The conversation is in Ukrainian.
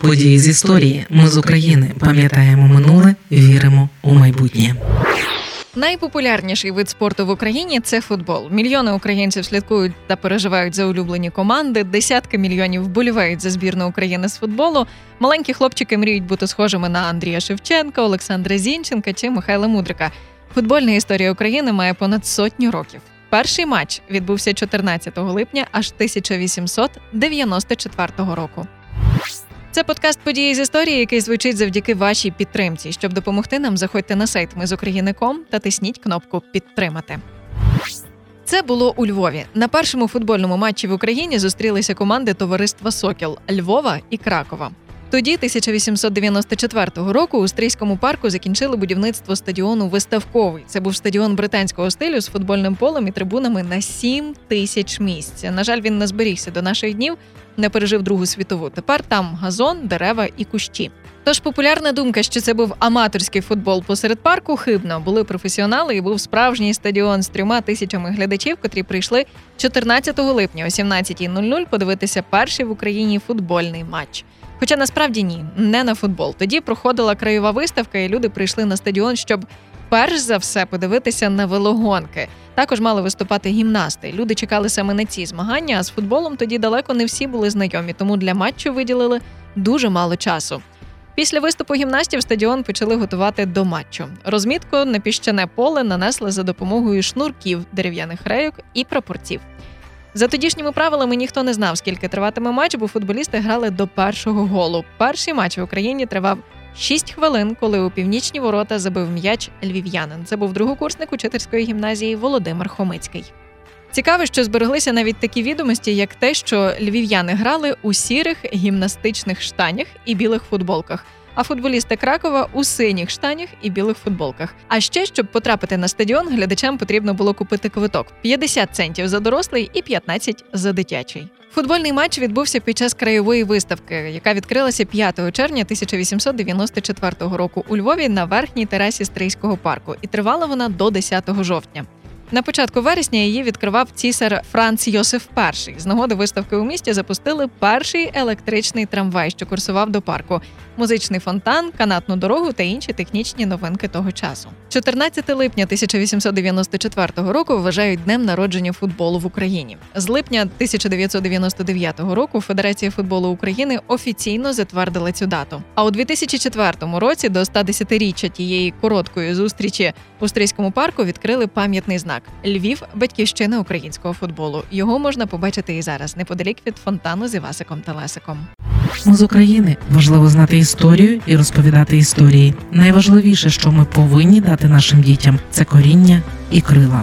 Події з історії. Ми з України пам'ятаємо минуле, віримо у майбутнє. Найпопулярніший вид спорту в Україні це футбол. Мільйони українців слідкують та переживають за улюблені команди. Десятки мільйонів вболівають за збірну України з футболу. Маленькі хлопчики мріють бути схожими на Андрія Шевченка, Олександра Зінченка чи Михайла Мудрика. Футбольна історія України має понад сотню років. Перший матч відбувся 14 липня аж 1894 року. Це подкаст події з історії, який звучить завдяки вашій підтримці. Щоб допомогти нам, заходьте на сайт Ми з України.ком та тисніть кнопку Підтримати. Це було у Львові. На першому футбольному матчі в Україні зустрілися команди товариства Сокіл Львова і Кракова. Тоді, 1894 року, у Стрийському парку закінчили будівництво стадіону Виставковий. Це був стадіон британського стилю з футбольним полем і трибунами на 7 тисяч місць. На жаль, він не зберігся до наших днів, не пережив Другу світову. Тепер там газон, дерева і кущі. Тож популярна думка, що це був аматорський футбол посеред парку, хибно були професіонали, і був справжній стадіон з трьома тисячами глядачів, котрі прийшли 14 липня о 17.00 подивитися перший в Україні футбольний матч. Хоча насправді ні, не на футбол. Тоді проходила краєва виставка, і люди прийшли на стадіон, щоб перш за все подивитися на велогонки. Також мали виступати гімнасти. Люди чекали саме на ці змагання. А з футболом тоді далеко не всі були знайомі, тому для матчу виділили дуже мало часу. Після виступу гімнастів стадіон почали готувати до матчу. Розмітку на піщане поле нанесли за допомогою шнурків, дерев'яних рейок і прапорців. За тодішніми правилами ніхто не знав, скільки триватиме матч, бо футболісти грали до першого голу. Перший матч в Україні тривав 6 хвилин, коли у північні ворота забив м'яч львів'янин. Це був другокурсник учительської гімназії Володимир Хомицький. Цікаво, що збереглися навіть такі відомості, як те, що львів'яни грали у сірих гімнастичних штанях і білих футболках а футболісти Кракова у синіх штанях і білих футболках. А ще щоб потрапити на стадіон, глядачам потрібно було купити квиток: 50 центів за дорослий і 15 за дитячий. Футбольний матч відбувся під час краєвої виставки, яка відкрилася 5 червня 1894 року у Львові на верхній терасі Стрийського парку, і тривала вона до 10 жовтня. На початку вересня її відкривав цісар Франц Йосиф І. З нагоди виставки у місті запустили перший електричний трамвай, що курсував до парку, музичний фонтан, канатну дорогу та інші технічні новинки того часу. 14 липня 1894 року вважають днем народження футболу в Україні. З липня 1999 року Федерація футболу України офіційно затвердила цю дату. А у 2004 році до 110-річчя тієї короткої зустрічі у Стрийському парку відкрили пам'ятний знак. Львів батьківщина українського футболу. Його можна побачити і зараз, неподалік від фонтану з Івасиком та Лесиком. Ми з України важливо знати історію і розповідати історії. Найважливіше, що ми повинні дати нашим дітям, це коріння і крила.